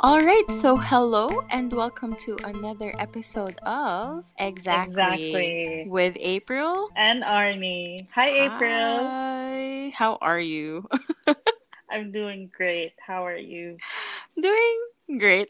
All right, so hello and welcome to another episode of Exactly, Exactly. with April. And Arnie. Hi, April. Hi, how are you? I'm doing great. How are you? Doing great.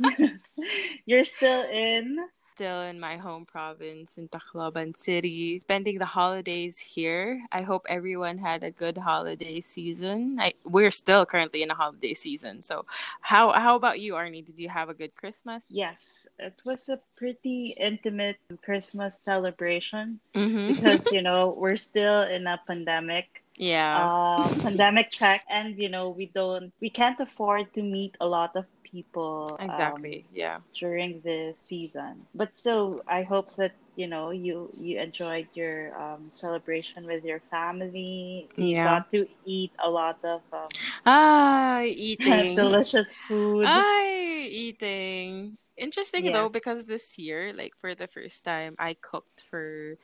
You're still in? Still in my home province in Tacloban City, spending the holidays here. I hope everyone had a good holiday season. I, we're still currently in a holiday season. So, how how about you, Arnie? Did you have a good Christmas? Yes, it was a pretty intimate Christmas celebration Mm-hmm. because, you know, we're still in a pandemic. yeah. Uh, pandemic check, and you know we don't, we can't afford to meet a lot of people um, exactly. yeah. during the season. But so I hope that you know you you enjoyed your um, celebration with your family. You Yeah. got to eat a lot of um, Ah, eating. delicious food. I eating. Interesting though, because this year, like for the first time, I cooked for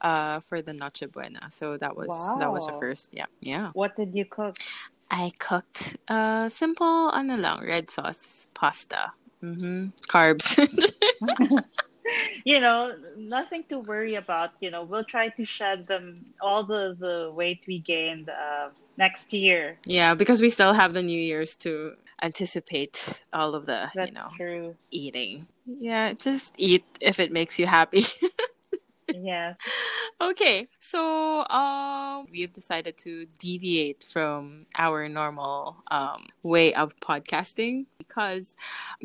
uh for the Noche Buena. So that was that was the first. Yeah. Yeah. What did you cook? I cooked a simple ano lang, red sauce pasta. Mm-hmm. Carbs. You know, nothing to worry about. You know, we'll try to shed them all the the weight we gained uh, next year. yeah, because we still have the New Year's to anticipate all of the, That's you know, true. eating. Yeah, just eat if it makes you happy. Yes. Okay, so um, we've decided to deviate from our normal um, way of podcasting because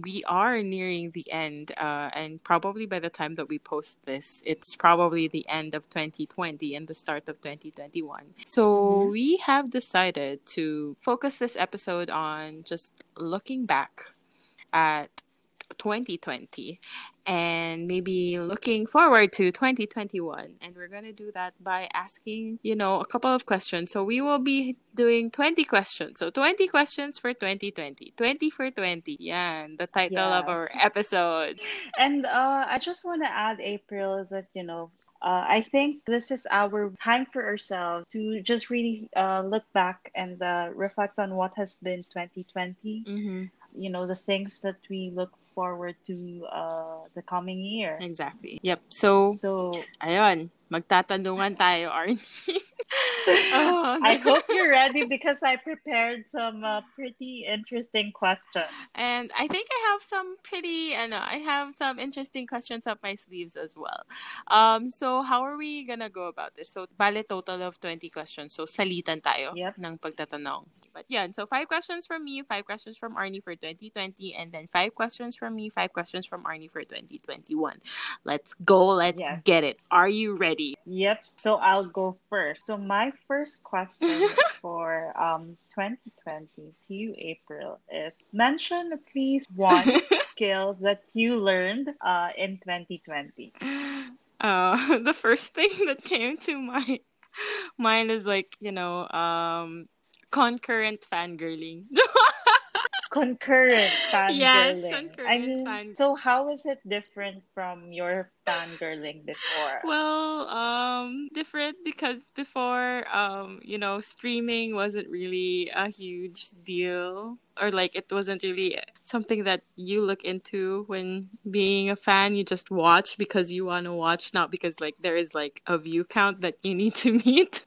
we are nearing the end, uh, and probably by the time that we post this, it's probably the end of 2020 and the start of 2021. So Mhm. we have decided to focus this episode on just looking back at 2020 and maybe looking forward to 2021 and we're going to do that by asking you know a couple of questions. So we will be doing 20 questions. So 20 questions for 2020 20 for 20 yeah the title of our episode. And uh, I just want to add, April, that, you know, uh, I think this is our time for ourselves to just really uh, look back and uh, reflect on what has been 2020. mm-hmm. You know, the things that we look forward to uh, the coming year. exactly yep so So ayun magtatanungan tayo Arnie Oh, I hope you're ready because I prepared some uh, pretty interesting questions. And I think I have some pretty, ano, I have some interesting questions up my sleeves as well. Um, so how are we gonna go about this? So, bale total of 20 questions. So, salitan tayo Yep. ng pagtatanong. But yeah, so five questions from me, five questions from Arnie for 2020, and then five questions from me, five questions from Arnie for 2021. Let's go, let's Yes. get it. Are you ready? Yep. So I'll go first. So my first question for um 2020 to you, April, is mention at least one skill that you learned uh in 2020. Uh, the first thing that came to my mind is like, you know, um, concurrent fangirling. Concurrent fangirling. Yes, I concurrent mean, fang- so how is it different from your fangirling before? well, um, different because before, um, you know, streaming wasn't really a huge deal. Or like it wasn't really something that you look into when being a fan. You just watch because you want to watch, not because like there is like a view count that you need to meet.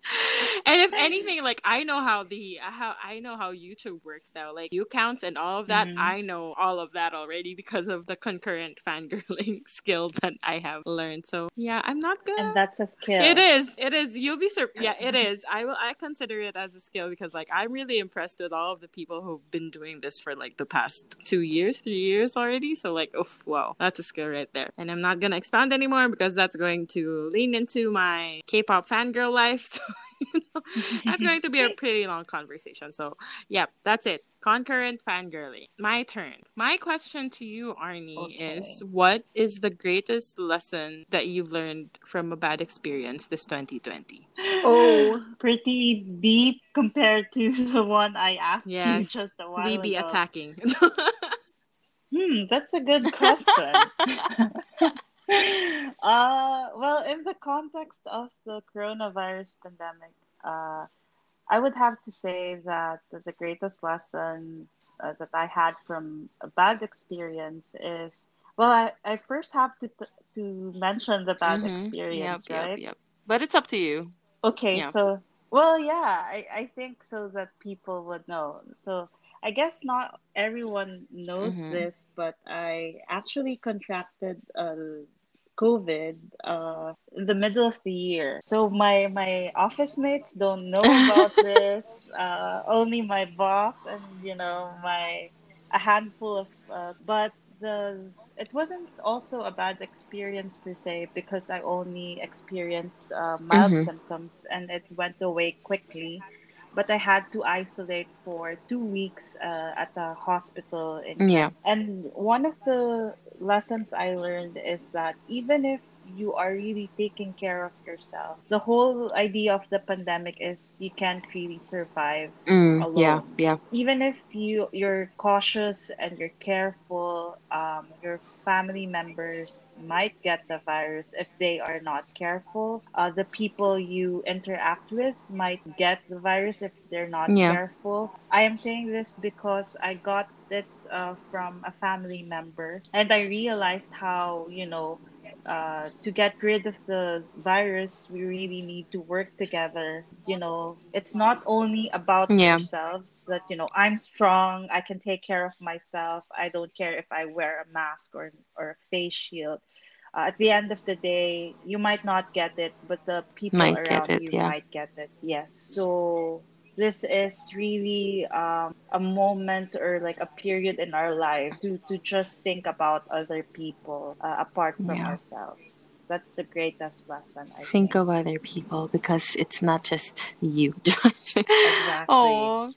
and if anything, like I know how the how I know how YouTube works now, like view counts and all of that. Mhm. I know all of that already because of the concurrent fangirling skill that I have learned. So yeah, I'm not gonna. and that's a skill. It is. It is. You'll be sur- Yeah, it is. I will. I consider it as a skill because, like, I'm really impressed with all of the people who've been doing this for like the past two years, three years already. So, like, oh wow, that's a skill right there. And I'm not gonna expound anymore because that's going to lean into my K-pop fangirl life. So, you know, that's going to be a pretty long conversation. So, yeah, that's it. Concurrent fangirling. My turn. My question to you, Arnie, Okay. is what is the greatest lesson that you've learned from a bad experience this 2020? Oh. pretty deep compared to the one I asked you just a while We be ago. attacking. Hmm, that's a good question. Uh, well, in the context of the coronavirus pandemic, uh, I would have to say that the greatest lesson uh, that I had from a bad experience is well, I, I first have to to mention the bad mm-hmm. experience, yep, right? Yep, yep. But it's up to you. Okay, so well, yeah, I, I think so that people would know. So I guess not everyone knows mm-hmm. this, but I actually contracted uh, COVID uh, in the middle of the year. So my my office mates don't know about this. Uh, only my boss and you know my a handful of. Uh, but the it wasn't also a bad experience per se because I only experienced uh, mild mm-hmm. symptoms and it went away quickly. But I had to isolate for two weeks uh, at the hospital. In, yeah. And one of the lessons I learned is that even if you are really taking care of yourself. The whole idea of the pandemic is you can't really survive mm, alone. Yeah, yeah. Even if you you're cautious and you're careful, um, your family members might get the virus if they are not careful. Uh, the people you interact with might get the virus if they're not yeah. careful. I am saying this because I got it uh, from a family member, and I realized how you know uh, to get rid of the virus, we really need to work together. You know, it's not only about yeah. ourselves that, you know, I'm strong, I can take care of myself. I don't care if I wear a mask or, or a face shield. Uh, at the end of the day, you might not get it, but the people might around it, you yeah. might get it. Yes. So this is really um, a moment or like a period in our life to, to just think about other people uh, apart from yeah. ourselves that's the greatest lesson. I think, think, of other people because it's not just you. exactly. Oh,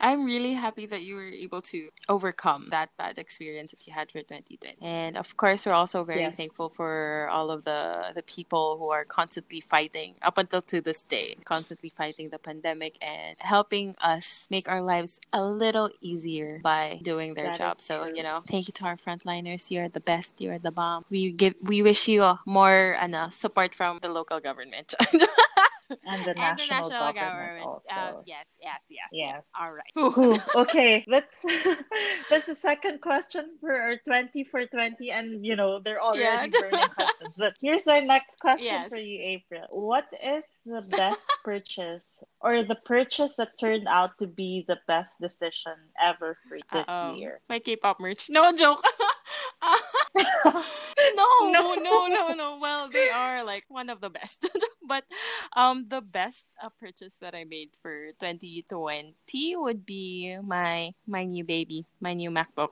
I'm really happy that you were able to overcome that bad experience that you had for 2020. And of course, we're also very yes. thankful for all of the the people who are constantly fighting up until to this day, constantly fighting the pandemic and helping us make our lives a little easier by doing their that job. So, you know, thank you to our frontliners. You're the best. You're the bomb. We give we wish you more more ano, support from the local government. and the national, the national government, government. also. Uh, yes, yes, yes, yes. yes. All right. okay, that's that's the second question for our twenty for twenty, and you know they're already yeah. burning questions. But here's our next question yes. for you, April. What is the best purchase or the purchase that turned out to be the best decision ever for this Uh-oh. year? My K-pop merch. No joke. no, no, no, no, no. Well, they are like one of the best. but um, the best uh, purchase that I made for 2020 would be my my new baby, my new MacBook.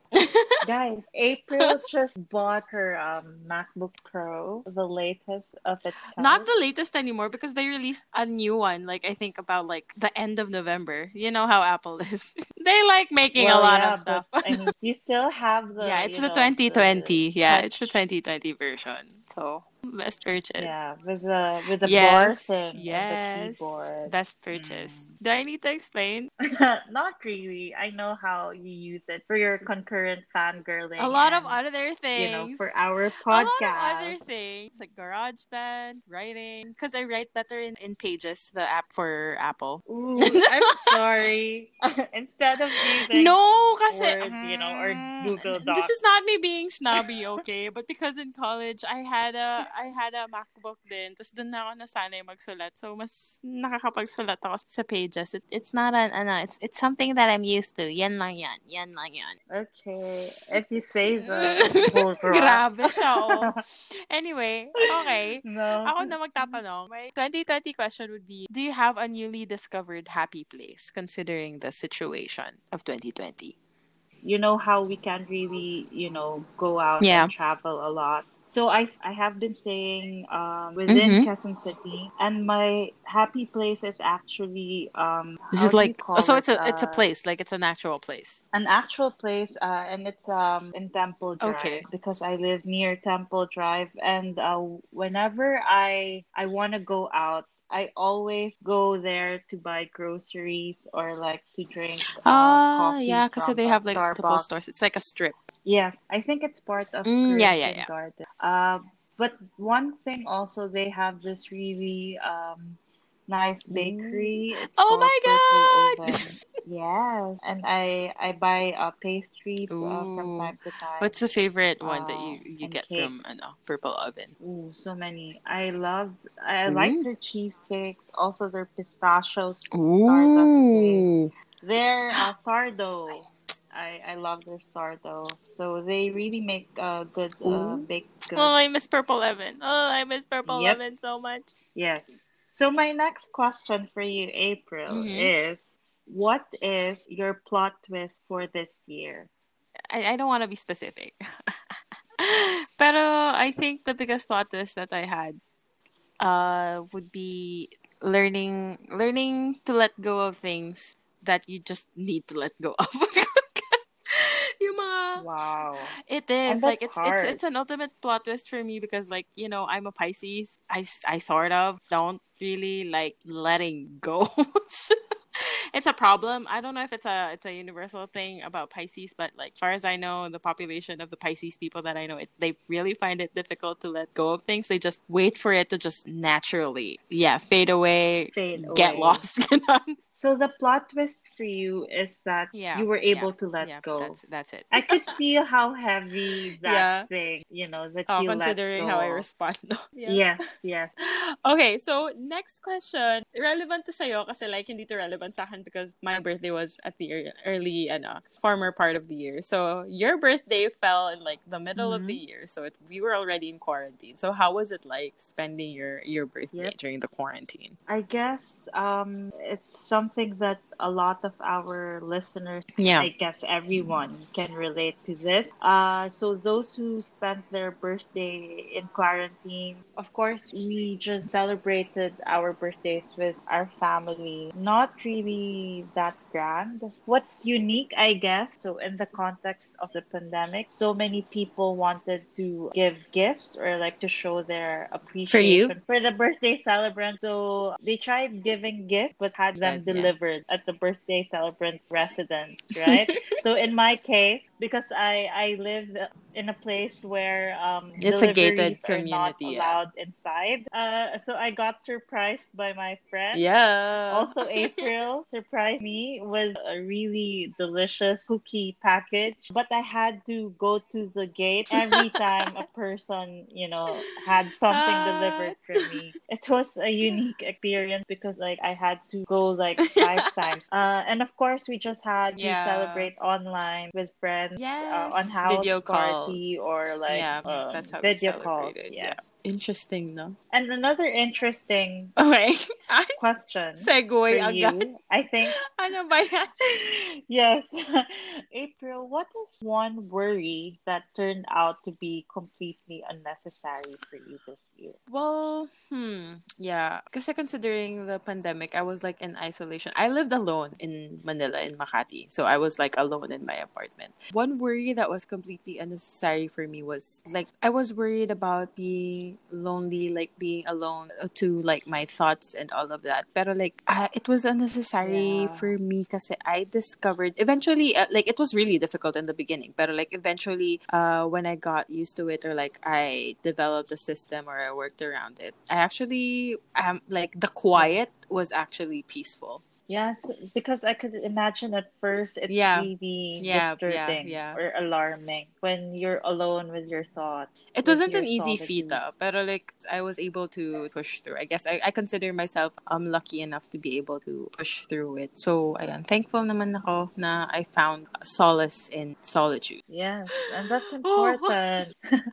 Guys, April just bought her um MacBook Pro, the latest of its kind. Not the latest anymore because they released a new one. Like I think about like the end of November. You know how Apple is. they like making well, a lot yeah, of stuff. But, I mean, you still have the yeah. It's the know, 2020. The yeah, touch. it's the 2020 version. So Best purchase. Yeah, with the with the yes. bar thing. Yes. The keyboard. Best purchase. Mm. Do I need to explain? Not really. I know how you use it for your concurrent fangirling. A lot and, of other things. You know, for our podcast. A lot of other things like GarageBand, writing. Because I write better in, in Pages, the app for Apple. Ooh, I'm sorry. Instead of using no, kasi, Word, you know, or mm, Google Docs. This is not me being snobby, okay? but because in college I had a I had a MacBook din. Tapos doon na ako nasanay magsulat. So, mas nakakapagsulat ako sa pages. It, it's not an, it's, it's something that I'm used to. Yan lang yan. Yan lang yan. Okay. If you say so. Grabe siya, oh. Anyway, okay. No. Ako na magtatanong. My 2020 question would be, do you have a newly discovered happy place considering the situation of 2020? You know how we can't really, you know, go out yeah. and travel a lot so I, I have been staying um, within mm-hmm. Quezon City, and my happy place is actually um. This is like so it's a uh, it's a place like it's an actual place. An actual place, uh, and it's um in Temple Drive. Okay. Because I live near Temple Drive, and uh, whenever I I want to go out, I always go there to buy groceries or like to drink. Uh, uh yeah, because they have like Starbucks. multiple stores. It's like a strip. Yes, I think it's part of mm, yeah, yeah, yeah. Garden. Uh, but one thing also, they have this really um, nice bakery. It's oh my god! Yes, and I I buy uh, pastries uh, from time to time. What's the favorite one that you Uh, you get from cakes. ano, Purple Oven? Ooh, so many. I love. I like their cheesecakes. Also, their pistachios. Ooh. Their uh, sardo. I I love their sardo. So they really make uh, good uh, Ooh. baked Oh, I miss Purple Oven. Oh, I miss Purple Yep. Oven so much. Yes. So my next question for you, April, Mm-hmm. is what is your plot twist for this year? I, I don't want to be specific. Pero I think the biggest plot twist that I had uh would be learning learning to let go of things that you just need to let go of. Yung mga Wow. it is like it's it's it's an ultimate plot twist for me because like you know I'm a Pisces. i i sort of don't really like letting go. it's a problem. I don't know if it's a it's a universal thing about Pisces, but like far as I know, the population of the Pisces people that I know, it, they really find it difficult to let go of things. They just wait for it to just naturally, yeah, fade away, Fade get away. lost. So the plot twist for you is that yeah, you were yeah, able to let yeah. go. That's that's it. I could feel how heavy that yeah. thing, you know, that Oh, you considering how I respond. No? Yeah. Yes, yes. Okay, so next question. Relevant to sa'yo kasi like hindi to relevant sa akin because my birthday was at the ear- early ano, former part of the year. So your birthday fell in like the middle of the hmm year. So it, we were already in quarantine. So how was it like spending your your birthday Yep. during the quarantine? I guess um, it's something that a lot of our listeners, Yeah. I guess everyone can relate to this. Uh, so those who spent their birthday in quarantine, of course, we just celebrated our birthdays with our family. Not really that grand. What's unique, I guess, so in the context of the pandemic, so many people wanted to give gifts or like to show their appreciation For you? for the birthday celebrant. So they tried giving gifts but had them delivered at the birthday celebrant's residence, right? so in my case, because I I live in a place where um, it's a gated deliveries are not community. Yeah. allowed inside. Uh, so I got surprised by my friend. Yeah. Also, April surprised me with a really delicious cookie package, but I had to go to the gate every time a person, you know, had something Ah. delivered for me. It was a unique experience because, like, I had to go like five times. Uh, and of course, we just had to celebrate online with friends uh, on house Video calls. or like Yeah, um, that's how we video calls. celebrated. Yeah. Yes. Interesting, no? And another interesting Okay. Question for segue agad. you, I think. Ano ba yan? yes. April, what is one worry that turned out to be completely unnecessary for you this year? Well, hmm, yeah. Because considering the pandemic, I was like in isolation. I lived alone in Manila, in Makati. So I was like alone in my apartment. One worry that was completely unnecessary for me was like, I was worried about being lonely, like being alone to like my thoughts and all of that. But like, uh, it was unnecessary Yeah. for me because I discovered, eventually, uh, like it was really difficult in the beginning. But like eventually, uh, when I got used to it or like I developed a system or I worked around it, I actually um like the quiet was actually peaceful. Yes, because I could imagine at first it's Yeah, really yeah, yeah, disturbing yeah. or alarming when you're alone with your thoughts, It wasn't an easy feat, though, but like I was able to push through. I guess I, I consider myself um lucky enough to be able to push through it. So I'm thankful naman ako na I found solace in solitude. Yes, and that's Oh, important.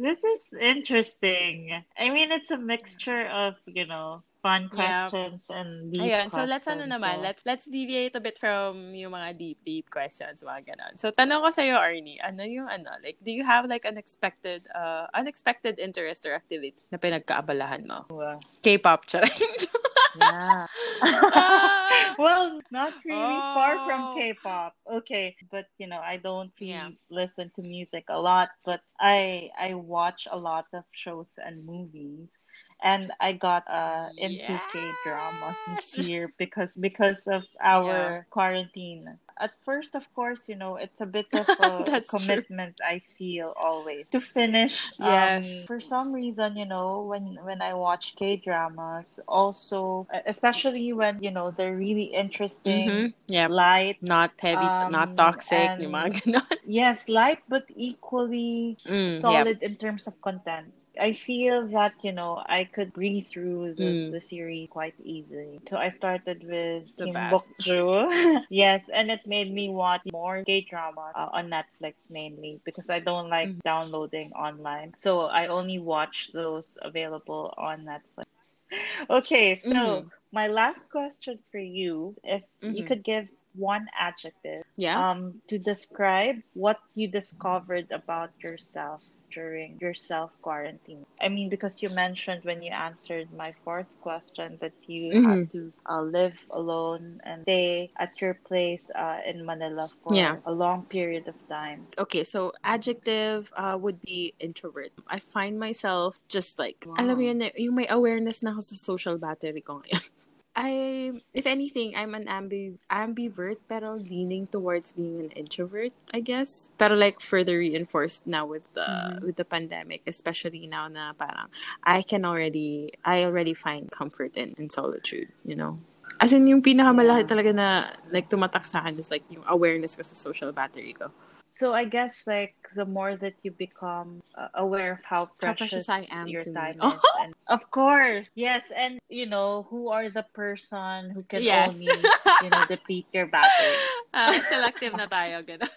This is interesting. I mean, it's a mixture of, you know, fun yeah. questions and deep Ayan, so let's ano questions. naman, So, let's let's deviate a bit from yung mga deep deep questions, mga ganon. So tanong ko sa iyo, Arnie, ano yung ano, like do you have like unexpected uh unexpected interest or activity na pinagkaabalahan mo? uh, K-pop, charing. yeah. ah! well, not really far from Oh. K-pop. Okay, but you know, I don't Yeah. really listen to music a lot, but I I watch a lot of shows and movies. And I got uh into Yes. K drama this year because because of our Yeah. quarantine. At first, of course, you know it's a bit of a That's true. commitment. I feel always to finish. Yes. Um, for some reason, you know, when when I watch K dramas, also especially when you know they're really interesting, Mm-hmm. Yeah. light. Not heavy, not Um, toxic, and-. Yes, light but equally Mm, solid in terms of content. I feel that you know I could breeze through Mm. the, the series quite easily. So I started with The Kim. Bok Joo. yes, and it made me watch more K drama uh, on Netflix mainly because I don't like Mm. downloading online. So I only watch those available on Netflix. Okay, so Mhm. my last question for you, if you Mhm. could give one adjective Yeah. um, to describe what you discovered about yourself during your self quarantine. I mean, because you mentioned when you answered my fourth question that you Mhm. had to uh, live alone and stay at your place uh, in Manila for Yeah. a long period of time. Okay, so adjective uh, would be introvert. I find myself just like, Wow. alam mo yun, eh, yung may awareness na ako sa social battery ko ngayon. I, if anything, I'm an ambi ambivert, pero leaning towards being an introvert, I guess. Pero like further reinforced now with the Mhm. with the pandemic, especially now na parang I can already I already find comfort in in solitude, you know. As in, yung pinakamalaki Yeah. talaga na like tumatak sa akin is like yung awareness ko sa social battery ko. So I guess like the more that you become uh, aware of how How precious, precious I am your to me. time Oh. is, and of course, yes, and you know who are the person who can Yes. only you know deplete your battery. Ah, selective na tayo, ganun.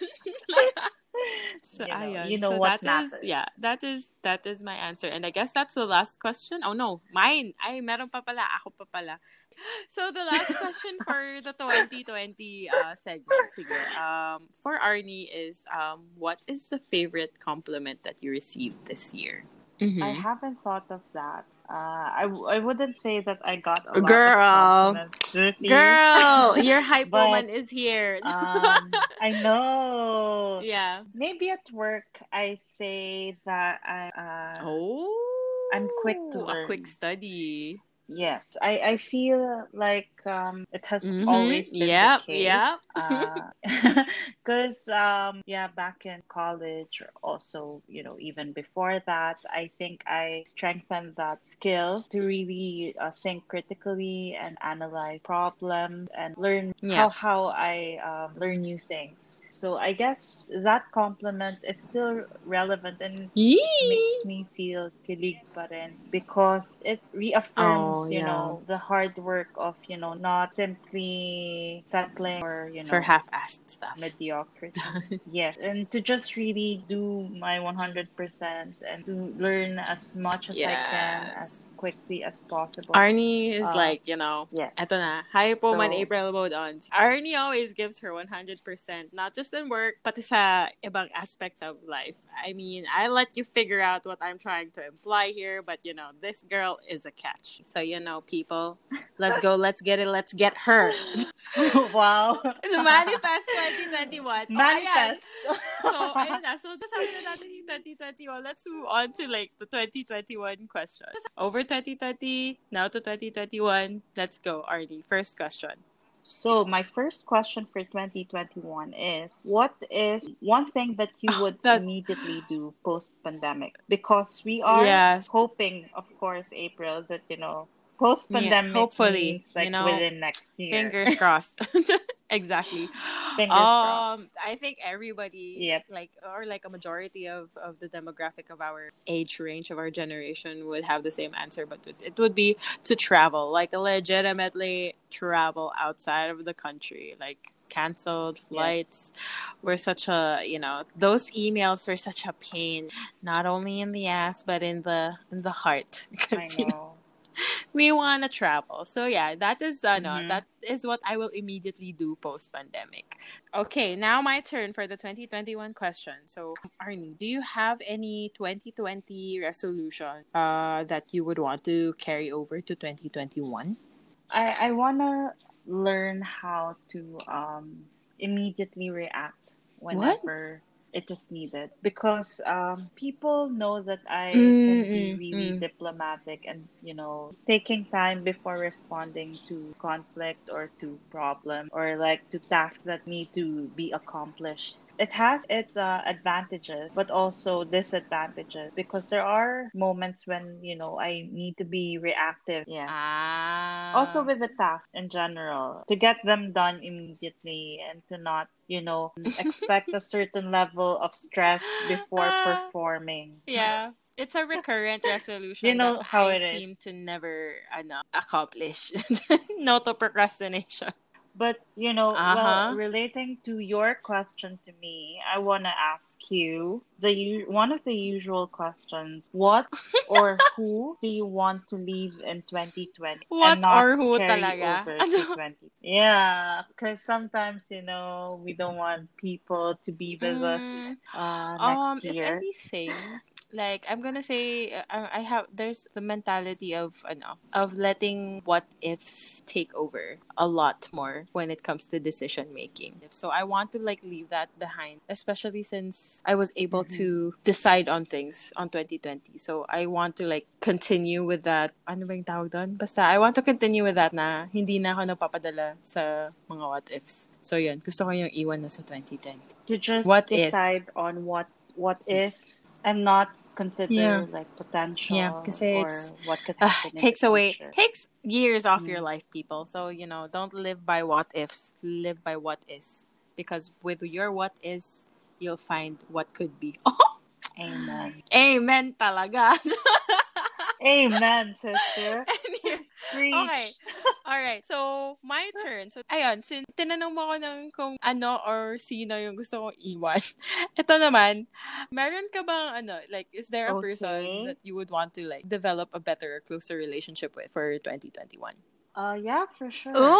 so, You know- ayun. you know so what that is, yeah, that is, that is my answer. And I guess that's the last question. Oh, no, mine. Ay, meron pa pala. Ako pa pala. So, the last question for the 2020 uh, segment, sige, um, for Arnie is, um, what is the favorite compliment that you received this year? Mhm. I haven't thought of that. Uh, I, w- I wouldn't say that I got a lot Girl. of compliments. Girl, your hype But, woman is here. um, I know. yeah. Maybe at work I say that I uh, Oh, I'm quick to A quick study. Yes, I, I feel like um, it has Mhm. always been Yep, the case. yep. Because um, yeah, back in college, also you know even before that, I think I strengthened that skill to really uh, think critically and analyze problems and learn Yeah. how how I um, learn new things. So I guess that compliment is still relevant and Yee. makes me feel kilig pa rin because it reaffirms, Oh, you yeah. know, the hard work of, you know, not simply settling or, you know, For half-assed stuff. mediocrity. yes, and to just really do my 100% and to learn as much as I can as quickly as possible. Arnie is Uh, like, you know, yes. eto na, hype woman So- April mode on. Arnie always gives her 100%, not just in work, pati sa ibang aspects of life. I mean, I let you figure out what I'm trying to imply here, but you know, this girl is a catch. So, you know, people, let's go, let's get it, let's get her. wow. It's Manifest 2021. Manifest. Oh. So, ayun na. So, kasama na natin yung 2021. Let's move on to like the 2021 question. Over 2020, now to 2021. Let's go, Arnie. First question. So my first question for 2021 is what is one thing that you oh, would That- immediately do post pandemic because we are Yes. hoping of course April that you know post pandemic Yeah, hopefully, means like you know, within next year. Fingers crossed. exactly. Fingers crossed. um, I think everybody, Yep. like, or like a majority of, of the demographic of our age range of our generation would have the same answer, but it, would be to travel, like legitimately travel outside of the country, like canceled flights were such a you know those emails were such a pain not only in the ass but in the in the heart I because you know know. We want to travel. So yeah, that is uh, no, Mhm. that is what I will immediately do post pandemic. Okay, now my turn for the 2021 question. So Arnie, do you have any 2020 resolution uh, that you would want to carry over to 2021? I I wanna learn how to um immediately react whenever it is needed because um, people know that I Mm, can be mm, really mm. diplomatic and you know taking time before responding to conflict or to problem or like to tasks that need to be accomplished. It has its uh, advantages, but also disadvantages because there are moments when you know I need to be reactive. yeah Ah. Also with the task in general, to get them done immediately and to not, you know, expect a certain level of stress before Ah. performing. Yeah. It's a recurrent resolution You know how I it is. seem to never ano, accomplish. no to procrastination. But you know, Uh-huh. well, relating to your question to me, I want to ask you the one of the usual questions: What or who do you want to leave in 2020 What and not or who talaga? over Ano? to 20? Yeah, because sometimes you know we don't want people to be with us Mm, uh, um, next if year. anything, like I'm gonna say, I I have there's the mentality of ano, of letting what ifs take over a lot more when it comes to decision making. So I want to like leave that behind, especially since I was able Mhm. to decide on things on 2020. So I want to like continue with that. Ano ba yung tawag doon? Basta I want to continue with that na hindi na ako napapadala sa mga what ifs. So yun, gusto ko yung iwan na sa 2020. to just What is? decide on what what is and not consider Yeah. like potential Yeah, or it's- what could in takes away takes years off Mm. your life people so you know don't live by what ifs live by what is because with your what is you'll find what could be oh Amen. amen talaga Amen, sister. Preach. okay all right so my turn so ayun sin tinanong mo ko ng kung ano or sino yung gusto kong iwan ito naman meron ka bang ano like is there a Okay. person that you would want to like develop a better closer relationship with for 2021 Uh, yeah, for sure.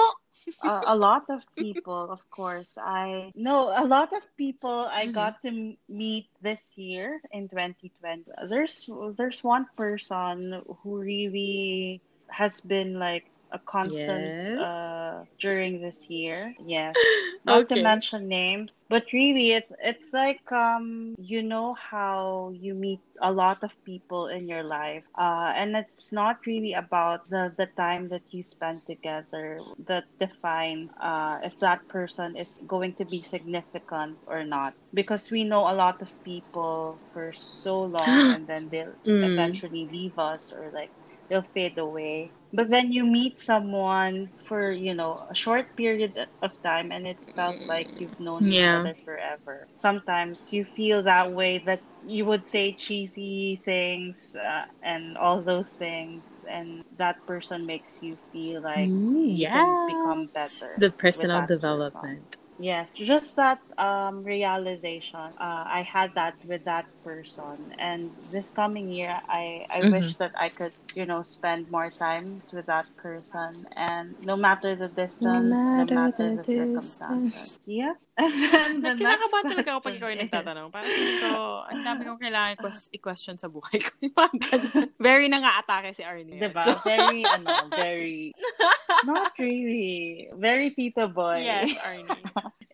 uh, a lot of people, of course. I know a lot of people I Mhm. got to meet this year in 2020. There's there's one person who really has been like a constant Yes. uh, during this year. Yes. Not to mention names, but really it's it's like um you know how you meet a lot of people in your life. Uh and it's not really about the the time that you spend together that define uh if that person is going to be significant or not. Because we know a lot of people for so long and then they'll Mm. eventually leave us or like they'll fade away. But then you meet someone for, you know, a short period of time and it felt like you've known each other forever. Sometimes you feel that way that you would say cheesy things uh, and all those things and that person makes you feel like Mm, you can become better. The personal with that development. Yes, just that um, realization. Uh, I had that with that person, and this coming year, I I Mhm. wish that I could, you know, spend more times with that person, and no matter the distance, no matter matter, the the, circumstances. Yeah, and then the talaga ako pag ikaw yung question nagtatanong. Parang feeling ko, ang dami kong kailangan i-ques- i-question sa buhay ko. Yung mga ganun. Very na nga atake si Arnie. Diba? Very, ano, very, not really, very tito boy. Yes, Arnie.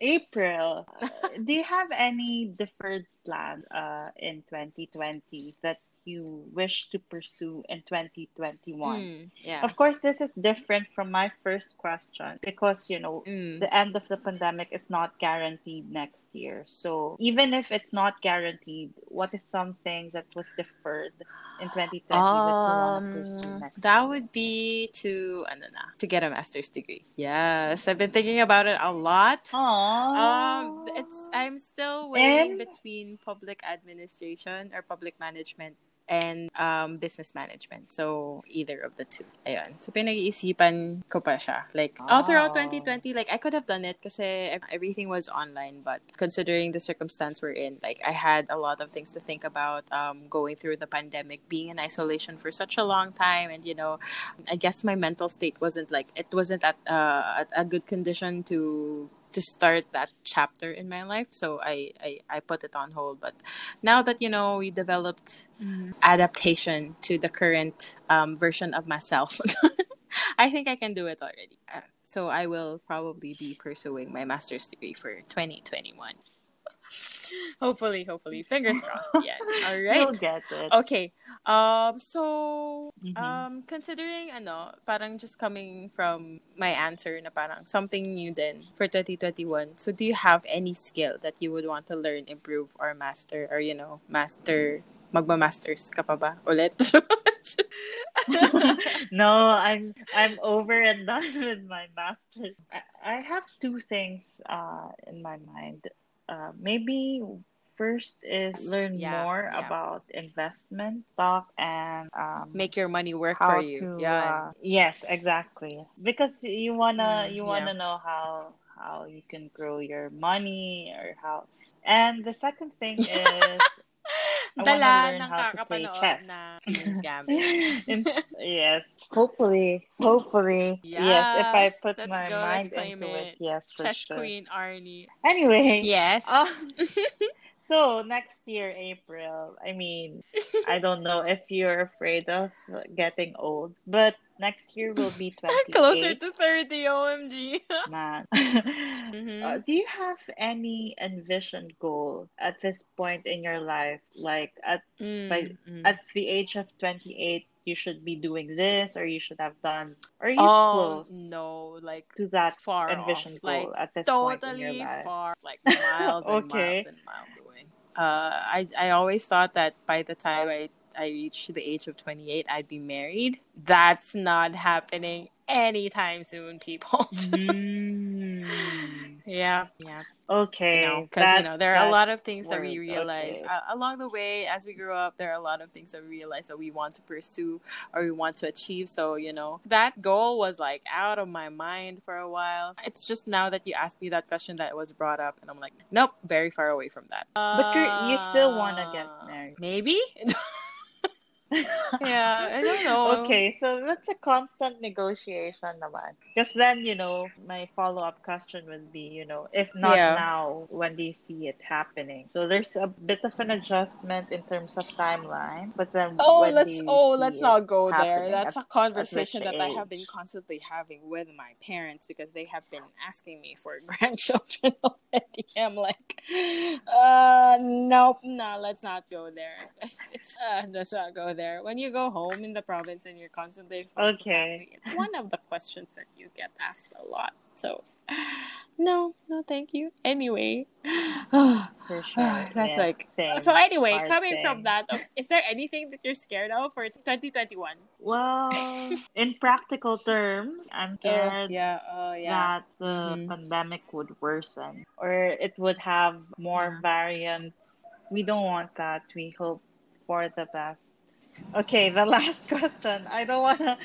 April, do you have any deferred plans uh, in 2020 that you wish to pursue in 2021? Mm, yeah. Of course, this is different from my first question because, you know, Mm. the end of the pandemic is not guaranteed next year. So even if it's not guaranteed, what is something that was deferred in 2020 that you want to pursue Um, next that year? would be to ano na, to get a master's degree. Yes, I've been thinking about it a lot. Aww. Um, it's I'm still weighing And- between public administration or public management and um business management. So either of the two. Ayun. So pinag-iisipan ko pa siya. Like all throughout 2020, like I could have done it kasi everything was online, but considering the circumstance we're in, like I had a lot of things to think about um going through the pandemic, being in isolation for such a long time and you know, I guess my mental state wasn't like it wasn't at uh, at a good condition to to start that chapter in my life. So I, I i put it on hold. But now that you know we developed Mhm. adaptation to the current um, version of myself i think i can do it already. Uh, so i will probably be pursuing my master's degree for 2021 hopefully, hopefully. Fingers crossed. Yeah. All right. You'll get it. Okay. Um so Mhm. um considering ano, parang just coming from my answer na parang something new then for 2021. So do you have any skill that you would want to learn, improve or master or you know, master magma-masters ka pa ba ulit? no, I'm I'm over and done with my master's. I, I have two things uh in my mind. Uh, maybe first is learn yeah, more yeah. about investment, stock, and um, Make your money work for you. to yeah. uh, yes exactly because you wanna Mm, you wanna know how how you can grow your money or how and the second thing is Dala learn ng how to play kakapanood chess. na Queen's Gambit. Yes hopefully hopefully yes if I put let's my go, mind claim into it. it. yes for Chess sure Queen Arnie. anyway Yes. um, so next year April I mean I don't know if you're afraid of getting old but next year will be 28 Closer to 30, OMG. man. Mhm. Uh, do you have any envisioned goal at this point in your life? Like at Like, Mm, mm. at the age of 28, you should be doing this, or you should have done. Are you oh, close no, like to that far envisioned off. Like goal at this totally far, like miles and Okay. miles and miles away. Uh, I I always thought that by the time I I reached the age of twenty eight, I'd be married. That's not happening anytime soon, people. Mm. Yeah, yeah. Okay, You know, because you know there are a lot of things that we realize okay. uh, along the way as we grow up. There are a lot of things that we realize that we want to pursue or we want to achieve. So you know that goal was like out of my mind for a while. It's just now that you asked me that question that it was brought up, and I'm like, nope, very far away from that. But you're, you still want to get Uh, married. Maybe. yeah, I don't know. Okay, so that's a constant negotiation naman. Because then, you know, my follow-up question would be, you know, if not Yeah. now, when do you see it happening? So there's a bit of an adjustment in terms of timeline, but then Oh, let's oh, let's not go there. That's At- a conversation that I have been constantly having with my parents because they have been asking me for grandchildren already. I'm like, uh, nope, no, let's not go there. It's, it's uh, let's not go there. When you go home in the province and you're constantly exposed to Okay. family, it's one of the questions that you get asked a lot. So, no, no, thank you. Anyway. Sure. That's yes, like same. so. Anyway, coming from that, um, there anything that you're scared of for 2021? Well, in practical terms, I'm scared yeah, oh that the Mhm. pandemic would worsen or it would have more Yeah. variants. We don't want that. We hope for the best. Okay, the last question. I don't want to,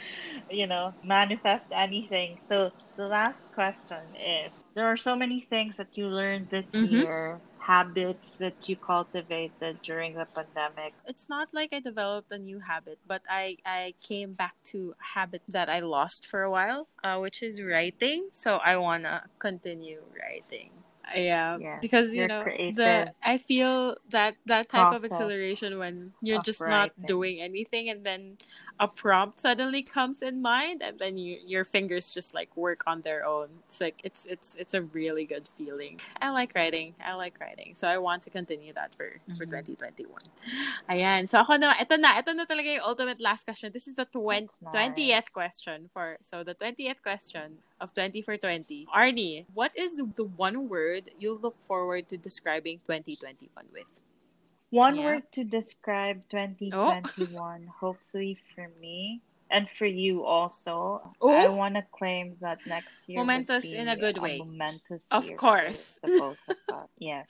you know, manifest anything. So the last question is there are so many things that you learned this Mhm. year, habits that you cultivated during the pandemic. It's not like I developed a new habit, but I I came back to a habit that I lost for a while, uh, which is writing. So I wanna continue writing. Yeah, Yes, because you know creative. The I feel that that type of exhilaration when you're of just not doing anything and then a prompt suddenly comes in mind and then you your fingers just like work on their own. It's like it's it's it's a really good feeling. I like writing. I like writing. So I want to continue that for for Mhm. 2021. Ayan. So ako na, ito na, ito na talaga yung ultimate last question. This is the twen- That's 20th question for, so the 20th question of 20 for 20. Arnie, what is the one word you look forward to describing 2021 with? One Yeah. word to describe 2021, hopefully for me and for you also. I Oh. want to claim that next year Momentous in a good way. momentous Of course. both of. Yes,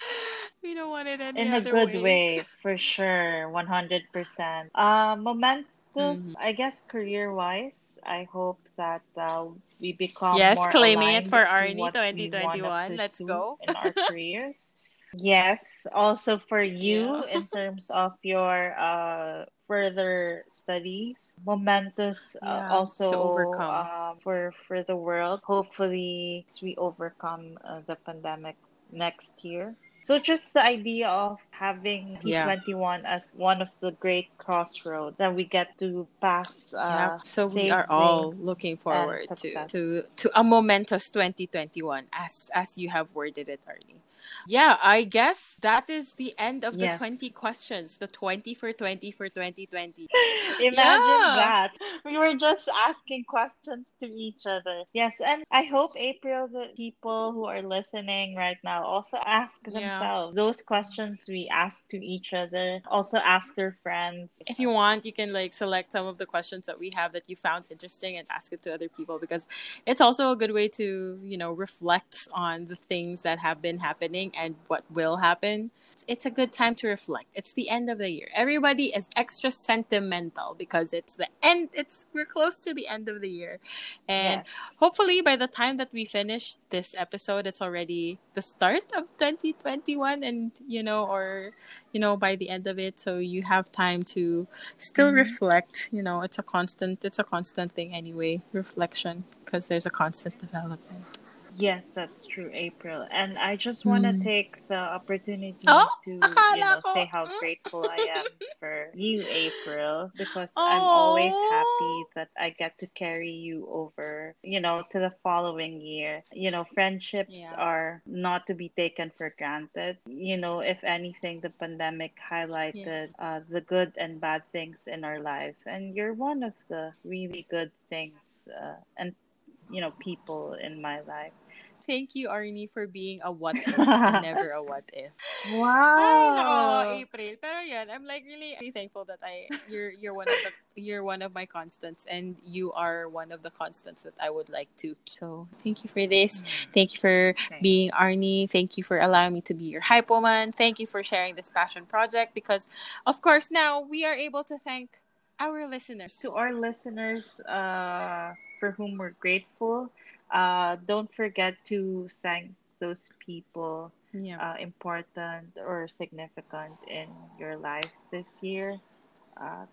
We don't want it any in a good way. for sure, 100%. Uh, momentous, Mhm. I guess, career-wise. I hope that uh, we become Yes, claiming it for Arnie what 2021. Let's go. in our careers. Yes, also for you Yeah. in terms of your uh, further studies, momentous uh, also to overcome. uh, for for the world. Hopefully, we overcome uh, the pandemic next year. So just the idea of having P21 as one of the great crossroads that we get to pass. Uh, yeah. So we are all looking forward to, to to a momentous 2021 as as you have worded it, Arnie. Yeah, I guess that is the end of the Yes. 20 questions. The 20 for 20 for 2020. Imagine Yeah. that. We were just asking questions to each other. Yes, and I hope, April, the people who are listening right now also ask Yeah. themselves those questions we ask to each other. Also ask their friends. If you want, you can like select some of the questions that we have that you found interesting and ask it to other people because it's also a good way to, you know, reflect on the things that have been happening and what will happen. It's a good time to reflect. It's the end of the year. Everybody is extra sentimental because it's the end. It's we're close to the end of the year. And Yes. hopefully by the time that we finish this episode it's already the start of 2021 and you know or you know by the end of it so you have time to still Mhm. reflect you know it's a constant it's a constant thing anyway reflection because there's a constant development Yes, that's true, April. And I just want to Mm. take the opportunity Oh, to, you know, ko. say how grateful I am for you, April, because I'm always Oh. happy that I get to carry you over, you know, to the following year. You know, friendships Yeah. are not to be taken for granted. You know, if anything, the pandemic highlighted uh, the good and bad things in our lives. And you're one of the really good things uh, and, you know, people in my life. Thank you arnie for being a what if and never a what if Ay, Wow. nako, April. Pero yan, I'm like really, really thankful that I you're you're one of the you're one of my constants and you are one of the constants that I would like to. So thank you for this. Thank you for Thanks. being Arnie. Thank you for allowing me to be your hype woman. Thank you for sharing this passion project because of course now we are able to thank our listeners. To our listeners, uh, for whom we're grateful, uh, don't forget to thank those people yeah. uh, important or significant in your life this year. Uh,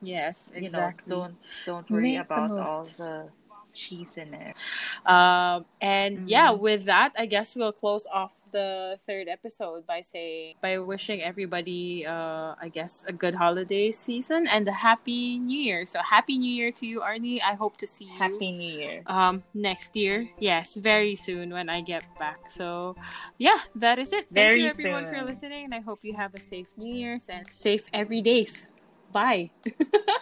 yes, you know, don't don't worry Make the about all the cheese in it. Um, and yeah, Mhm. with that, I guess we'll close off the third episode by saying, by wishing everybody, uh, I guess, a good holiday season and a happy new year. So, happy new year to you, Arnie. I hope to see you. Happy New Year. Um, next year, yes, very soon when I get back. So, yeah, that is it. Thank Very you everyone for listening, and I hope you have a safe New Year's and safe every days. Bye.